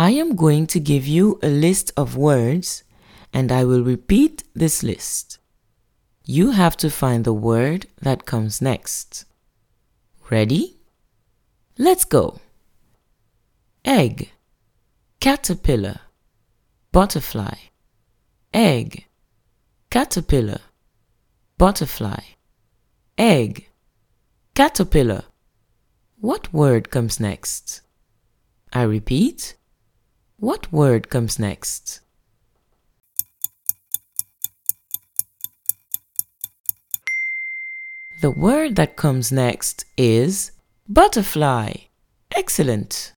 I am going to give you a list of words and I will repeat this list. You have to find the word that comes next. Ready? Let's go. Egg, caterpillar, butterfly, egg, caterpillar, butterfly, egg, caterpillar. What word comes next? I repeat. What word comes next? The word that comes next is butterfly. Excellent.